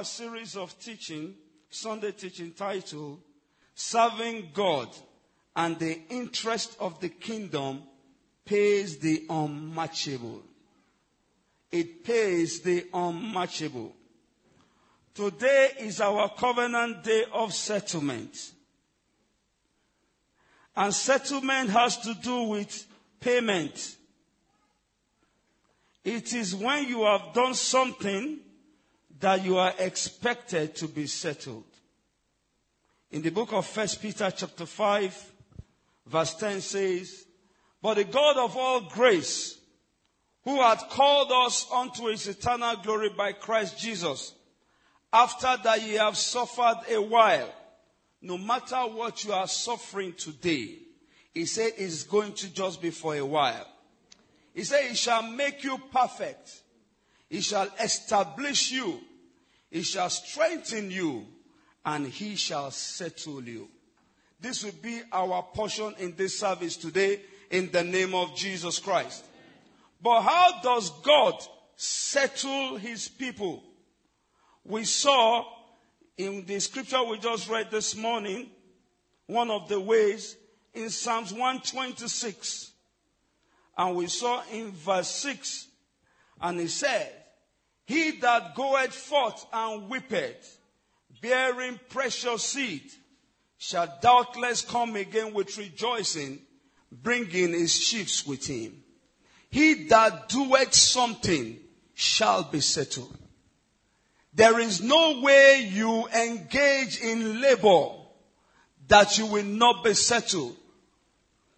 our series of teaching, Sunday teaching title, Serving God and the Interest of the Kingdom pays the unmatchable. It pays the unmatchable. Today is our covenant day of settlement. And settlement has to do with payment. It is when you have done something that you are expected to be settled. In the book of First Peter chapter 5 verse 10 says, But the God of all grace, who had called us unto his eternal glory by Christ Jesus, after that ye have suffered a while, no matter what you are suffering today, he said it's going to just be for a while. He said, He shall make you perfect. He shall establish you. He shall strengthen you. And He shall settle you. This will be our portion in this service today in the name of Jesus Christ. But how does God settle His people? We saw in the scripture we just read this morning, one of the ways in Psalms 126. And we saw in verse 6, and he said, He that goeth forth and weepeth, bearing precious seed, shall doubtless come again with rejoicing, bringing his sheaves with him. He that doeth something shall be settled. There is no way you engage in labor that you will not be settled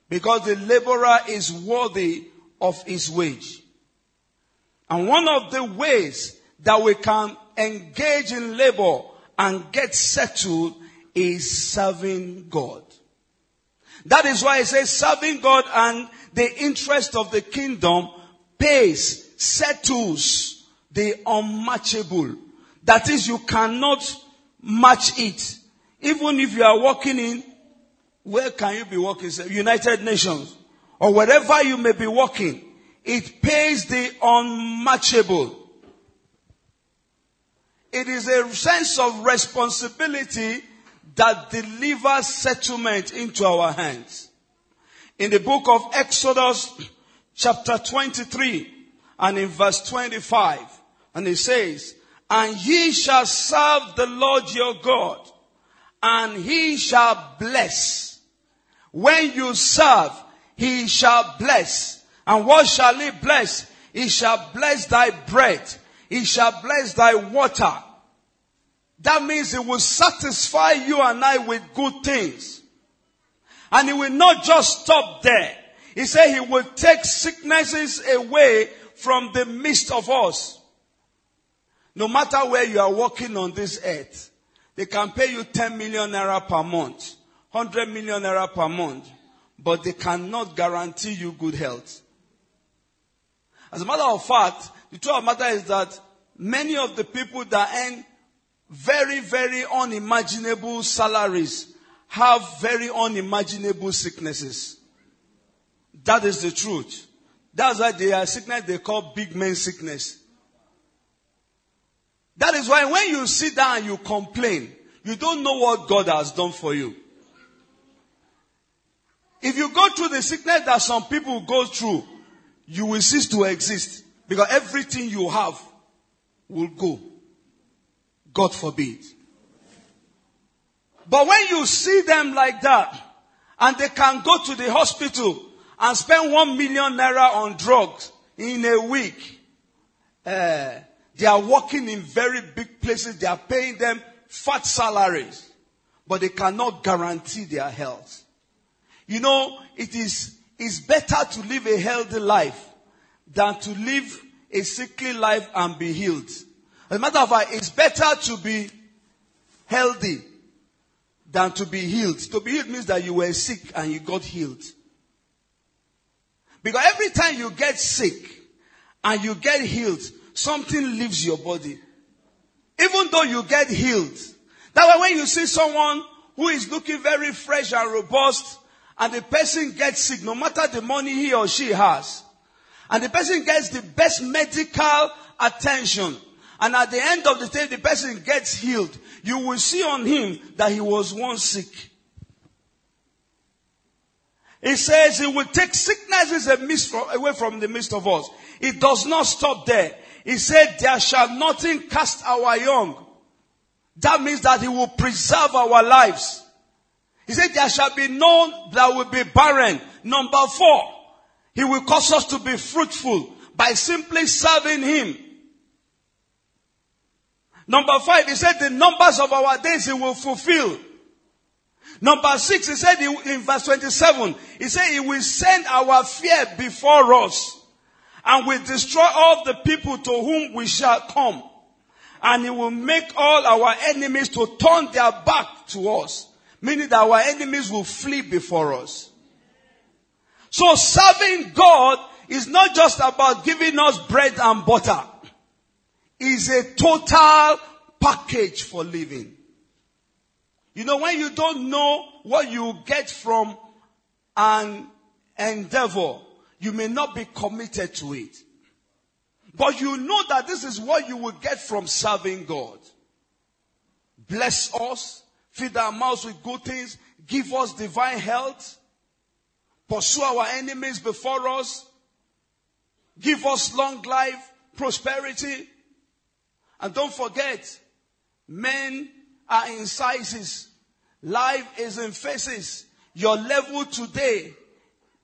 because the laborer is worthy of his wage. And one of the ways that we can engage in labor and get settled is serving God. That is why it says serving God and the interest of the kingdom pays, settles the unmatchable. That is, you cannot match it. Even if you are working in, where can you be working? United Nations. Or wherever you may be working. It pays the unmatchable. It is a sense of responsibility that delivers settlement into our hands. In the book of Exodus, chapter 23, and in verse 25, and it says, And ye shall serve the Lord your God, and he shall bless. When you serve, he shall bless. And what shall he bless? He shall bless thy bread. He shall bless thy water. That means he will satisfy you and I with good things. And he will not just stop there. He said he will take sicknesses away from the midst of us. No matter where you are walking on this earth, they can pay you 10 million naira per month, 100 million naira per month, but they cannot guarantee you good health. As a matter of fact, the truth of the matter is that many of the people that earn very, very unimaginable salaries have very unimaginable sicknesses. That is the truth. That's why they are sickness they call big man sickness. That is why when you sit down and you complain, you don't know what God has done for you. If you go through the sickness that some people go through, you will cease to exist because everything you have will go. God forbid. But when you see them like that, and they can go to the hospital and spend one million naira on drugs in a week, uh, they are working in very big places. They are paying them fat salaries, but they cannot guarantee their health. You know, it is, it's better to live a healthy life than to live a sickly life and be healed. As a matter of fact, it's better to be healthy than to be healed. To be healed means that you were sick and you got healed. Because every time you get sick and you get healed, something leaves your body. Even though you get healed. That way when you see someone who is looking very fresh and robust and the person gets sick, no matter the money he or she has, and the person gets the best medical attention, And at the end of the day, the person gets healed. You will see on him that he was once sick. He says he will take sicknesses away from the midst of us. It does not stop there. He said, there shall nothing cast our young. That means that he will preserve our lives. He said, there shall be none that will be barren. Number four, he will cause us to be fruitful by simply serving him. Number five, he said the numbers of our days he will fulfill. Number six, he said in verse 27, he said he will send our fear before us and will destroy all the people to whom we shall come. And he will make all our enemies to turn their back to us. Meaning that our enemies will flee before us. So serving God is not just about giving us bread and butter. It's a total package for living. You know, when you don't know what you get from an endeavor, you may not be committed to it. But you know that this is what you will get from serving God. Bless us, feed our mouths with good things, give us divine health, pursue our enemies before us, give us long life, prosperity. And don't forget, men are in sizes. Life is in phases. Your level today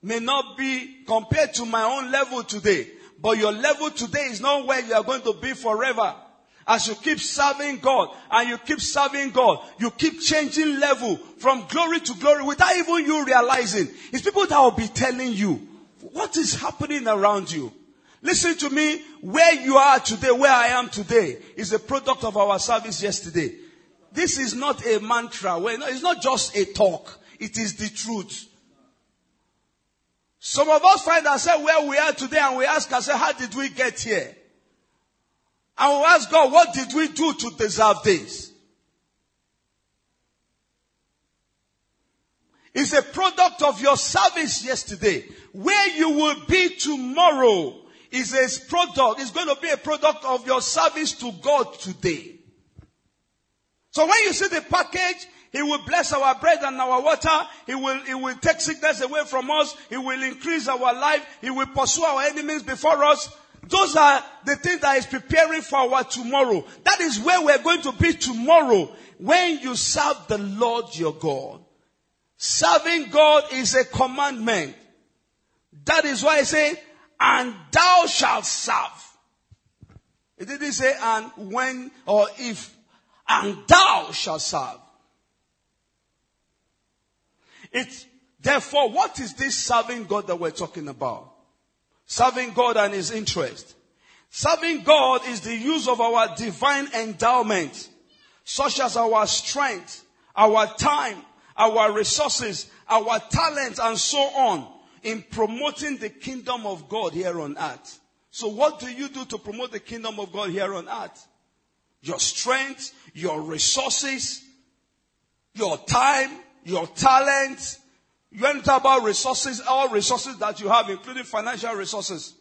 may not be compared to my own level today. But your level today is not where you are going to be forever. As you keep serving God and you keep serving God, you keep changing level from glory to glory without even you realizing. It's people that will be telling you what is happening around you. Listen to me. Where you are today, where I am today, is a product of our service yesterday. This is not a mantra. It's not just a talk. It is the truth. Some of us find ourselves where we are today and we ask ourselves, how did we get here? And we ask God, what did we do to deserve this? It's a product of your service yesterday. Where you will be tomorrow is a product, it's going to be a product of your service to God today. So when you see the package, he will bless our bread and our water. He will, he will take sickness away from us. He will increase our life. He will pursue our enemies before us. Those are the things that is preparing for our tomorrow. That is where we're going to be tomorrow when you serve the Lord your God. Serving God is a commandment. That is why I say, and thou shalt serve. It didn't say, and when or if, and thou shalt serve. It's, therefore, what is this serving God that we're talking about? Serving God and His interest. Serving God is the use of our divine endowment, such as our strength, our time, our resources, our talent, and so on, in promoting the kingdom of God here on earth. So what do you do to promote the kingdom of God here on earth? Your strength, your resources, your time, your talent. You talk about resources, all resources that you have, including financial resources.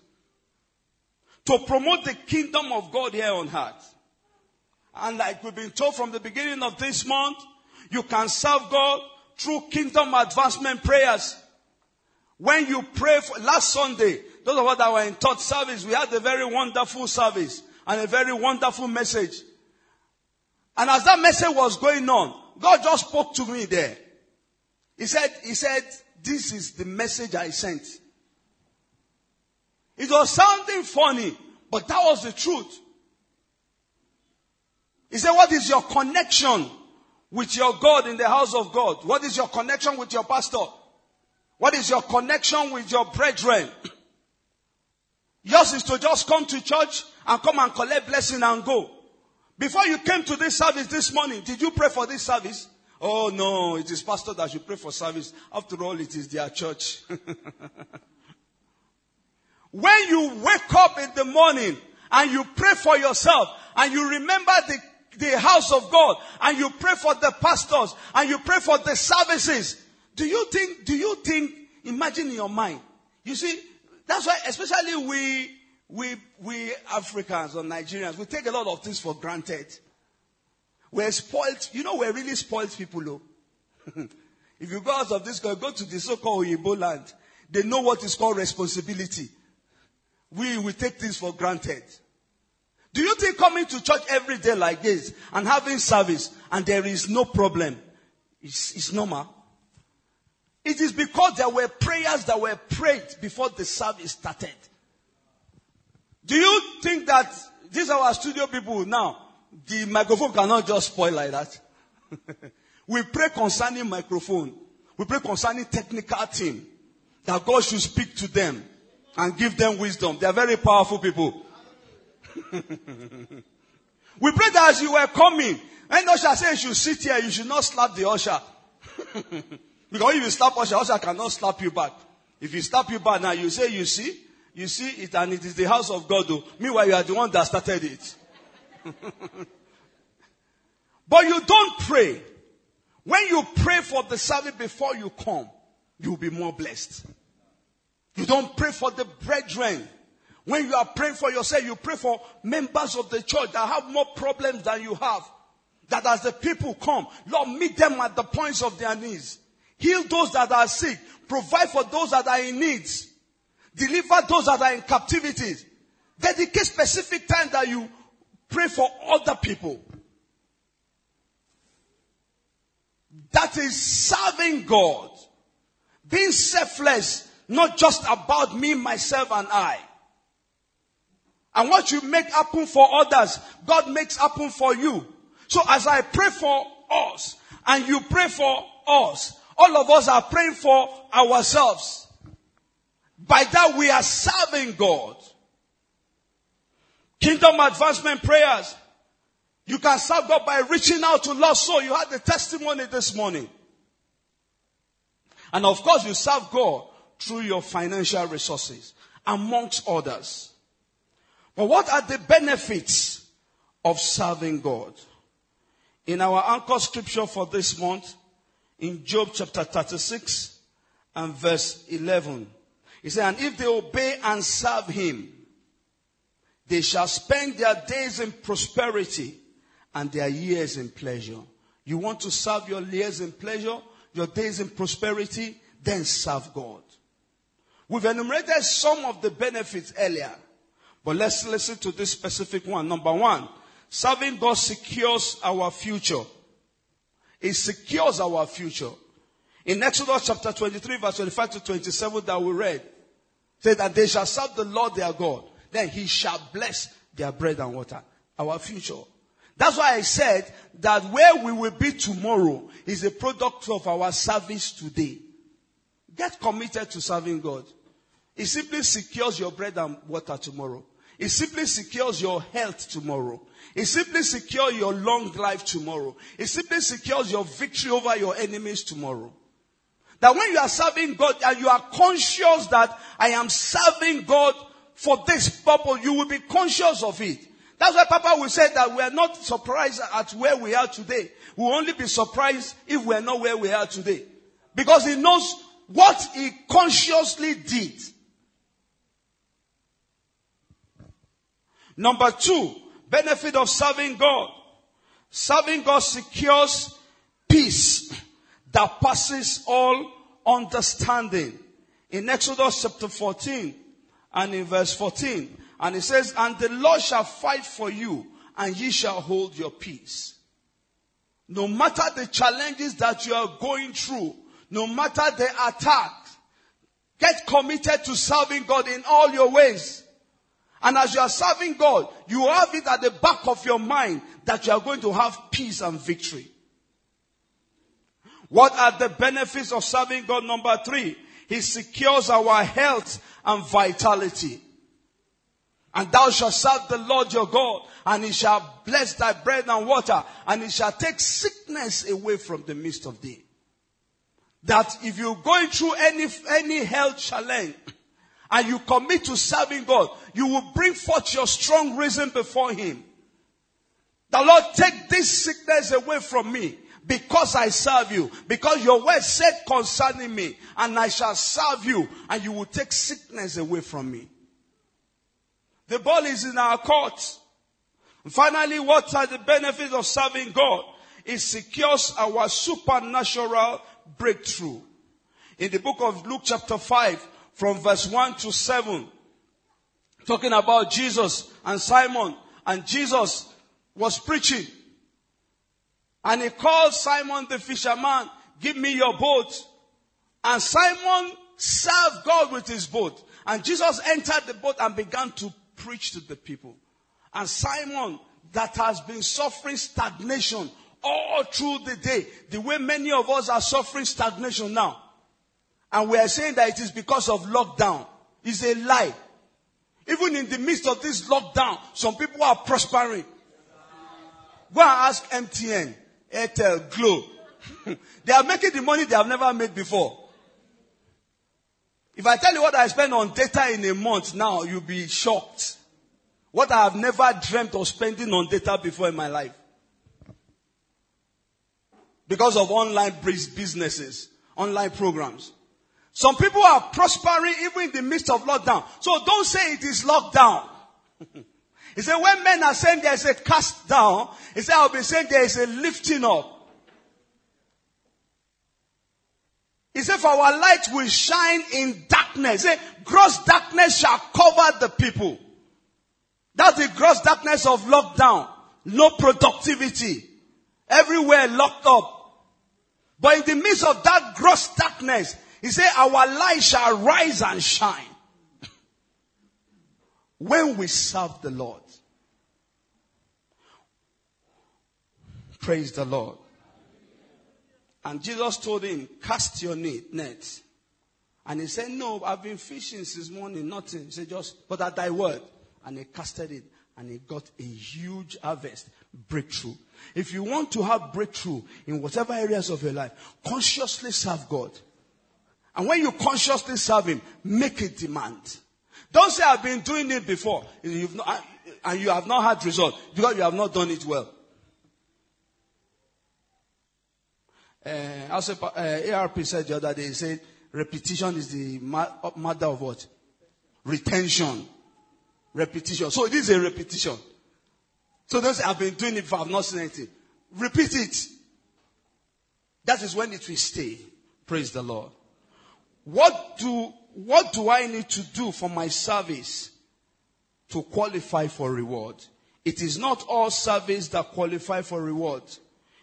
To promote the kingdom of God here on earth. And like we've been told from the beginning of this month, you can serve God through kingdom advancement prayers. When you pray for, last Sunday, those of us that were in third service, we had a very wonderful service and a very wonderful message. And as that message was going on, God just spoke to me there. He said, he said, this is the message I sent. It was sounding funny, but that was the truth. He said, what is your connection with your God in the house of God? What is your connection with your pastor? What is your connection with your brethren? Yours is to just come to church and come and collect blessing and go. Before you came to this service this morning, did you pray for this service? Oh no, it is pastor that should pray for service. After all, it is their church. when you wake up in the morning and you pray for yourself and you remember the, the house of God and you pray for the pastors and you pray for the services, do you think, do you think, imagine in your mind, you see, that's why especially we, we, we Africans or Nigerians, we take a lot of things for granted. We're spoiled. You know, we're really spoiled people, though. if you go out of this, go to the so-called Oyibo land. They know what is called responsibility. We will take things for granted. Do you think coming to church every day like this and having service and there is no problem is, is normal? It is because there were prayers that were prayed before the service started. Do you think that these are our studio people now? The microphone cannot just spoil like that. we pray concerning microphone. We pray concerning technical team. That God should speak to them and give them wisdom. They are very powerful people. we pray that as you were coming, and usher says you sit here, you should not slap the usher. because if you slap usher, usher cannot slap you back. If he slap you back now, you say, you see, you see it, and it is the house of God. Though. Meanwhile, you are the one that started it. but you don't pray. When you pray for the service before you come, you'll be more blessed. You don't pray for the brethren. When you are praying for yourself, you pray for members of the church that have more problems than you have. That as the people come, Lord, meet them at the points of their needs. Heal those that are sick. Provide for those that are in need. Deliver those that are in captivity. Dedicate specific time that you pray for other people. That is serving God. Being selfless, not just about me, myself, and I. And what you make happen for others, God makes happen for you. So as I pray for us, and you pray for us, all of us are praying for ourselves. By that we are serving God. Kingdom advancement prayers. You can serve God by reaching out to lost soul. You had the testimony this morning. And of course you serve God through your financial resources, amongst others. But what are the benefits of serving God? In our anchor scripture for this month, in Job chapter 36 and verse 11, he said, And if they obey and serve him, they shall spend their days in prosperity and their years in pleasure. You want to serve your years in pleasure, your days in prosperity, then serve God. We've enumerated some of the benefits earlier, but let's listen to this specific one. Number one, serving God secures our future. It secures our future. In Exodus chapter 23 verse 25 to 27 that we read, said that they shall serve the Lord their God. Then he shall bless their bread and water. Our future. That's why I said that where we will be tomorrow is a product of our service today. Get committed to serving God. It simply secures your bread and water tomorrow. It simply secures your health tomorrow. It simply secures your long life tomorrow. It simply secures your victory over your enemies tomorrow. That when you are serving God and you are conscious that I am serving God for this purpose, you will be conscious of it. That's why Papa will say that we are not surprised at where we are today. We will only be surprised if we are not where we are today. Because he knows what he consciously did. Number two, benefit of serving God. Serving God secures peace that passes all understanding. In Exodus chapter 14 and in verse 14, and it says, And the Lord shall fight for you, and ye shall hold your peace. No matter the challenges that you are going through, no matter the attack, get committed to serving God in all your ways. And as you are serving God, you have it at the back of your mind that you are going to have peace and victory. What are the benefits of serving God? Number three, He secures our health and vitality. And thou shalt serve the Lord your God, and he shall bless thy bread and water, and he shall take sickness away from the midst of thee. That if you're going through any, any health challenge, and you commit to serving God, you will bring forth your strong reason before him. The Lord take this sickness away from me because I serve you, because your word said concerning me, and I shall serve you, and you will take sickness away from me. The ball is in our court. And finally, what are the benefits of serving God? It secures our supernatural breakthrough. In the book of Luke chapter 5, from verse 1 to 7, talking about Jesus and Simon, and Jesus was preaching. And he called Simon the fisherman, give me your boat. And Simon served God with his boat. And Jesus entered the boat and began to preach to the people. And Simon, that has been suffering stagnation all through the day, the way many of us are suffering stagnation now. And we are saying that it is because of lockdown. It's a lie. Even in the midst of this lockdown, some people are prospering. Go and ask MTN, Airtel, Glo. they are making the money they have never made before. If I tell you what I spend on data in a month now, you'll be shocked. What I have never dreamt of spending on data before in my life. Because of online businesses, online programs. Some people are prospering even in the midst of lockdown. So don't say it is lockdown. he said when men are saying there is a cast down, he said I'll be saying there is a lifting up. He said, for our light will shine in darkness. He said, gross darkness shall cover the people. That's the gross darkness of lockdown. No productivity. Everywhere locked up. But in the midst of that gross darkness, he said, our light shall rise and shine. when we serve the Lord. Praise the Lord. And Jesus told him, cast your net. And he said, no, I've been fishing since morning, nothing. He said, just, but at thy word. And he casted it and he got a huge harvest breakthrough. If you want to have breakthrough in whatever areas of your life, consciously serve God. And when you consciously serve Him, make a demand. Don't say I've been doing it before and you have not had result because you have not done it well. Uh, also, uh, ARP said the other day, he said, repetition is the mother of what? Retention. Repetition. So it is a repetition. So say, I've been doing it before, I've not seen anything. Repeat it. That is when it will stay. Praise the Lord. What do, what do I need to do for my service to qualify for reward? It is not all service that qualify for reward.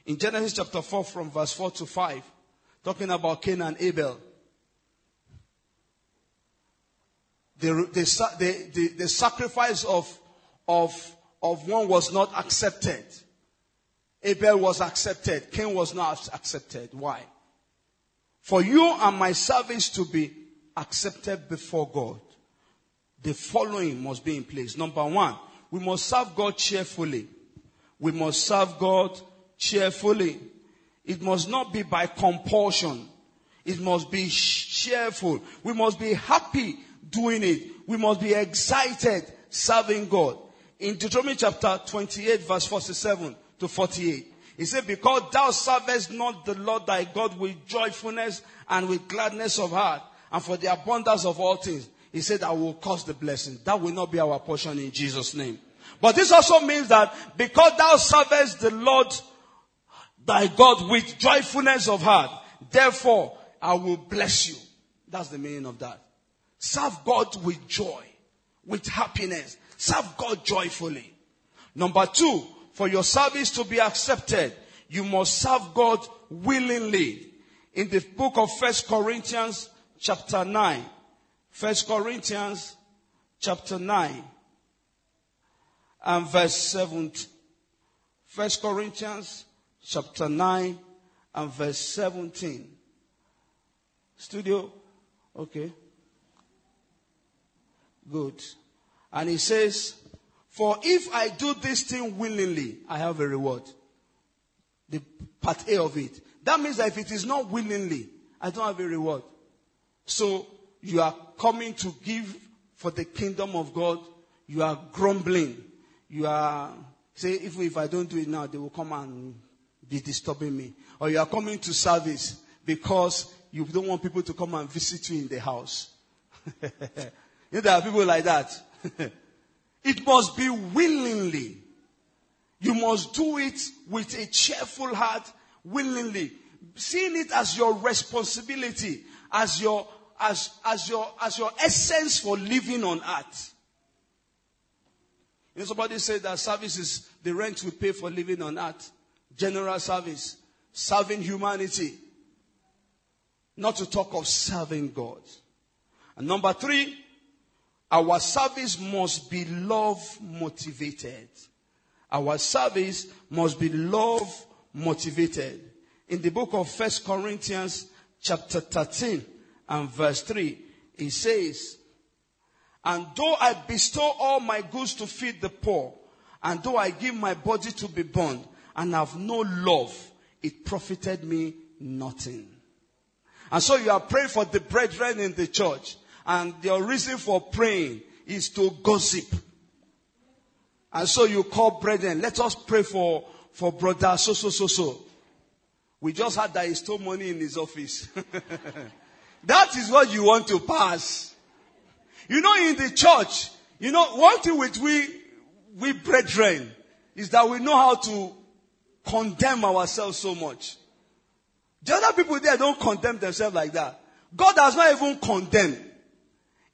In Genesis chapter 4 from verse 4 to 5, talking about Cain and Abel. The, the, the, the, sacrifice of, of, of one was not accepted. Abel was accepted. Cain was not accepted. Why? For you and my service to be accepted before God, the following must be in place. Number one, we must serve God cheerfully. We must serve God cheerfully. It must not be by compulsion. It must be cheerful. We must be happy doing it. We must be excited serving God. In Deuteronomy chapter 28 verse 47 to 48, he said, because thou servest not the Lord thy God with joyfulness and with gladness of heart and for the abundance of all things. He said, I will cause the blessing. That will not be our portion in Jesus' name. But this also means that because thou servest the Lord thy God with joyfulness of heart. Therefore, I will bless you. That's the meaning of that. Serve God with joy, with happiness. Serve God joyfully. Number two, for your service to be accepted, you must serve God willingly. In the book of First Corinthians chapter 9, First Corinthians chapter 9 and verse 17. First Corinthians chapter 9 and verse 17. Studio? Okay. Good. And he says, For if I do this thing willingly, I have a reward. The part A of it. That means that if it is not willingly, I don't have a reward. So you are coming to give for the kingdom of God. You are grumbling. You are say if if I don't do it now, they will come and be disturbing me. Or you are coming to service because you don't want people to come and visit you in the house. you know, there are people like that. It must be willingly. You must do it with a cheerful heart, willingly. Seeing it as your responsibility, as your, as, as your, as your essence for living on earth. You know, somebody said that service is the rent we pay for living on earth. General service. Serving humanity. Not to talk of serving God. And number three, our service must be love motivated. Our service must be love motivated. In the book of First Corinthians chapter 13 and verse 3, it says, And though I bestow all my goods to feed the poor, and though I give my body to be burned, and have no love, it profited me nothing. And so you are praying for the brethren in the church. And your reason for praying is to gossip. And so you call brethren, let us pray for, for brother so, so, so, so. We just had that he stole money in his office. that is what you want to pass. You know, in the church, you know, one thing with we, we brethren is that we know how to condemn ourselves so much. The other people there don't condemn themselves like that. God does not even condemn.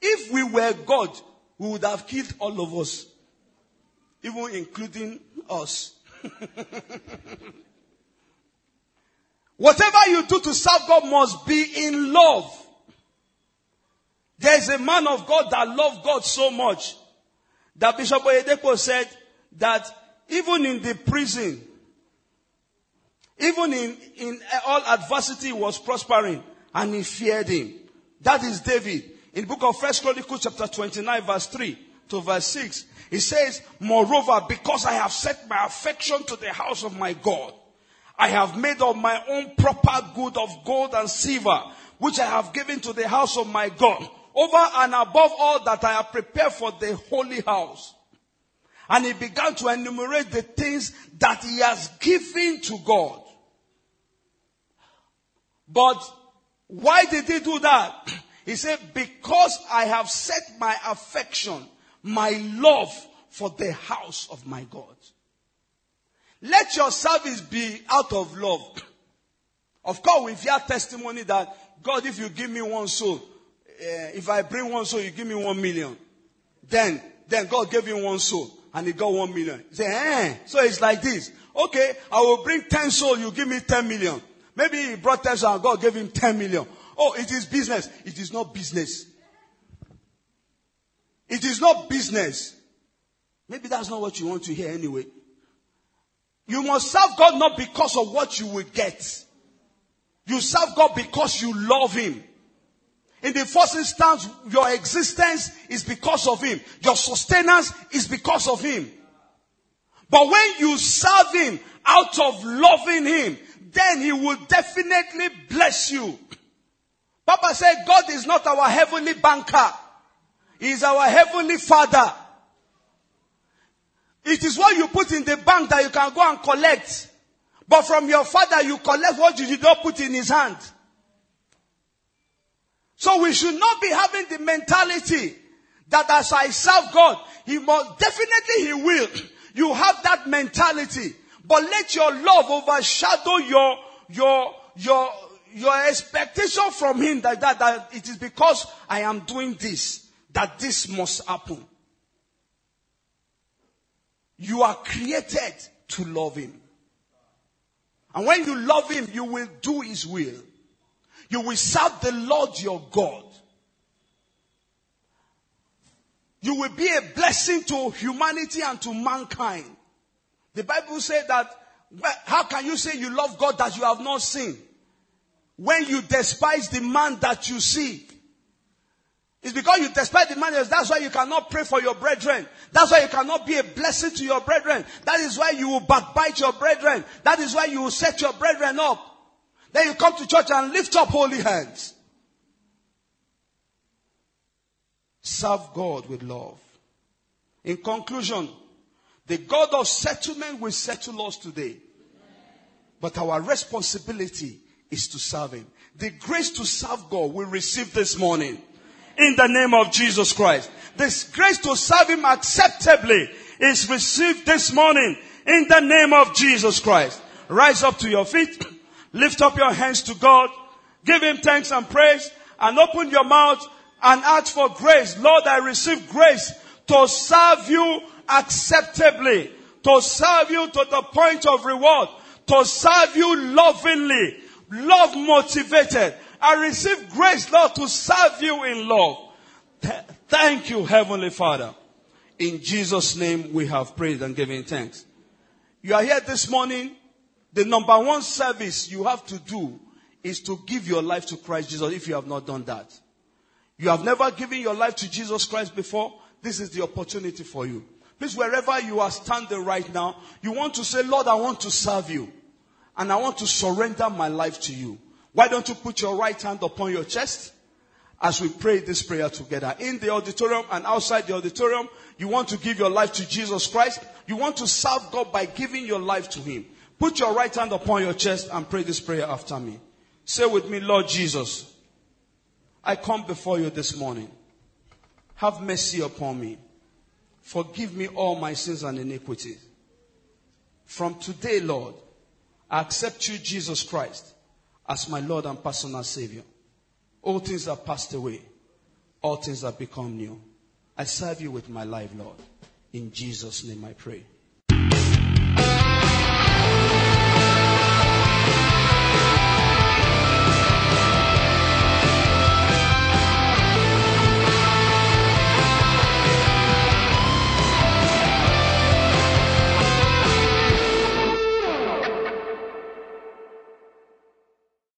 If we were God, we would have killed all of us, even including us. Whatever you do to serve God must be in love. There is a man of God that loved God so much that Bishop Oyedepo said that even in the prison, even in, in eh, all adversity was prospering and he feared him. That is David. In the book of First Chronicles chapter 29 verse 3 to verse 6, he says, Moreover, because I have set my affection to the house of my God, I have made of my own proper good of gold and silver, which I have given to the house of my God, over and above all that I have prepared for the holy house. And he began to enumerate the things that he has given to God. But why did he do that? He said, because I have set my affection, my love for the house of my God. Let your service be out of love. Of course, we hear testimony that God, if you give me one soul, uh, if I bring one soul, you give me one million. Then, then God gave him one soul and he got one million. He said, eh, so it's like this. Okay, I will bring ten souls, you give me ten million. Maybe he brought ten and God gave him ten million. Oh, it is business. It is not business. It is not business. Maybe that's not what you want to hear anyway. You must serve God not because of what you will get. You serve God because you love Him. In the first instance, your existence is because of Him. Your sustenance is because of Him. But when you serve Him out of loving Him, then He will definitely bless you. Papa said, God is not our heavenly banker. He is our heavenly father. It is what you put in the bank that you can go and collect. But from your father, you collect what you did not put in his hand. So we should not be having the mentality that as I serve God, he must, definitely he will. You have that mentality. But let your love overshadow your, your, your, your expectation from him that, that, that it is because I am doing this, that this must happen. You are created to love him. And when you love him, you will do his will. You will serve the Lord your God. You will be a blessing to humanity and to mankind. The Bible said that, how can you say you love God that you have not seen? When you despise the man that you see. It's because you despise the man. That's why you cannot pray for your brethren. That's why you cannot be a blessing to your brethren. That is why you will backbite your brethren. That is why you will set your brethren up. Then you come to church and lift up holy hands. Serve God with love. In conclusion, the God of settlement will settle us today. But our responsibility is to serve Him. The grace to serve God we receive this morning. In the name of Jesus Christ. this grace to serve Him acceptably is received this morning in the name of Jesus Christ. Rise up to your feet. Lift up your hands to God. Give Him thanks and praise and open your mouth and ask for grace. Lord, I receive grace to serve you acceptably, to serve you to the point of reward, to serve you lovingly, love motivated. I receive grace, Lord, to serve you in love. Th- thank you, Heavenly Father. In Jesus' name we have prayed and given thanks. You are here this morning. The number one service you have to do is to give your life to Christ Jesus if you have not done that. You have never given your life to Jesus Christ before. This is the opportunity for you. Please, wherever you are standing right now, you want to say, Lord, I want to serve you. And I want to surrender my life to you. Why don't you put your right hand upon your chest as we pray this prayer together? In the auditorium and outside the auditorium, you want to give your life to Jesus Christ. You want to serve God by giving your life to Him. Put your right hand upon your chest and pray this prayer after me. Say with me, Lord Jesus, I come before you this morning. Have mercy upon me. Forgive me all my sins and iniquities. From today, Lord, I accept you, Jesus Christ, as my Lord and personal Savior. All things are passed away. All things have become new. I serve you with my life, Lord. In Jesus' name I pray.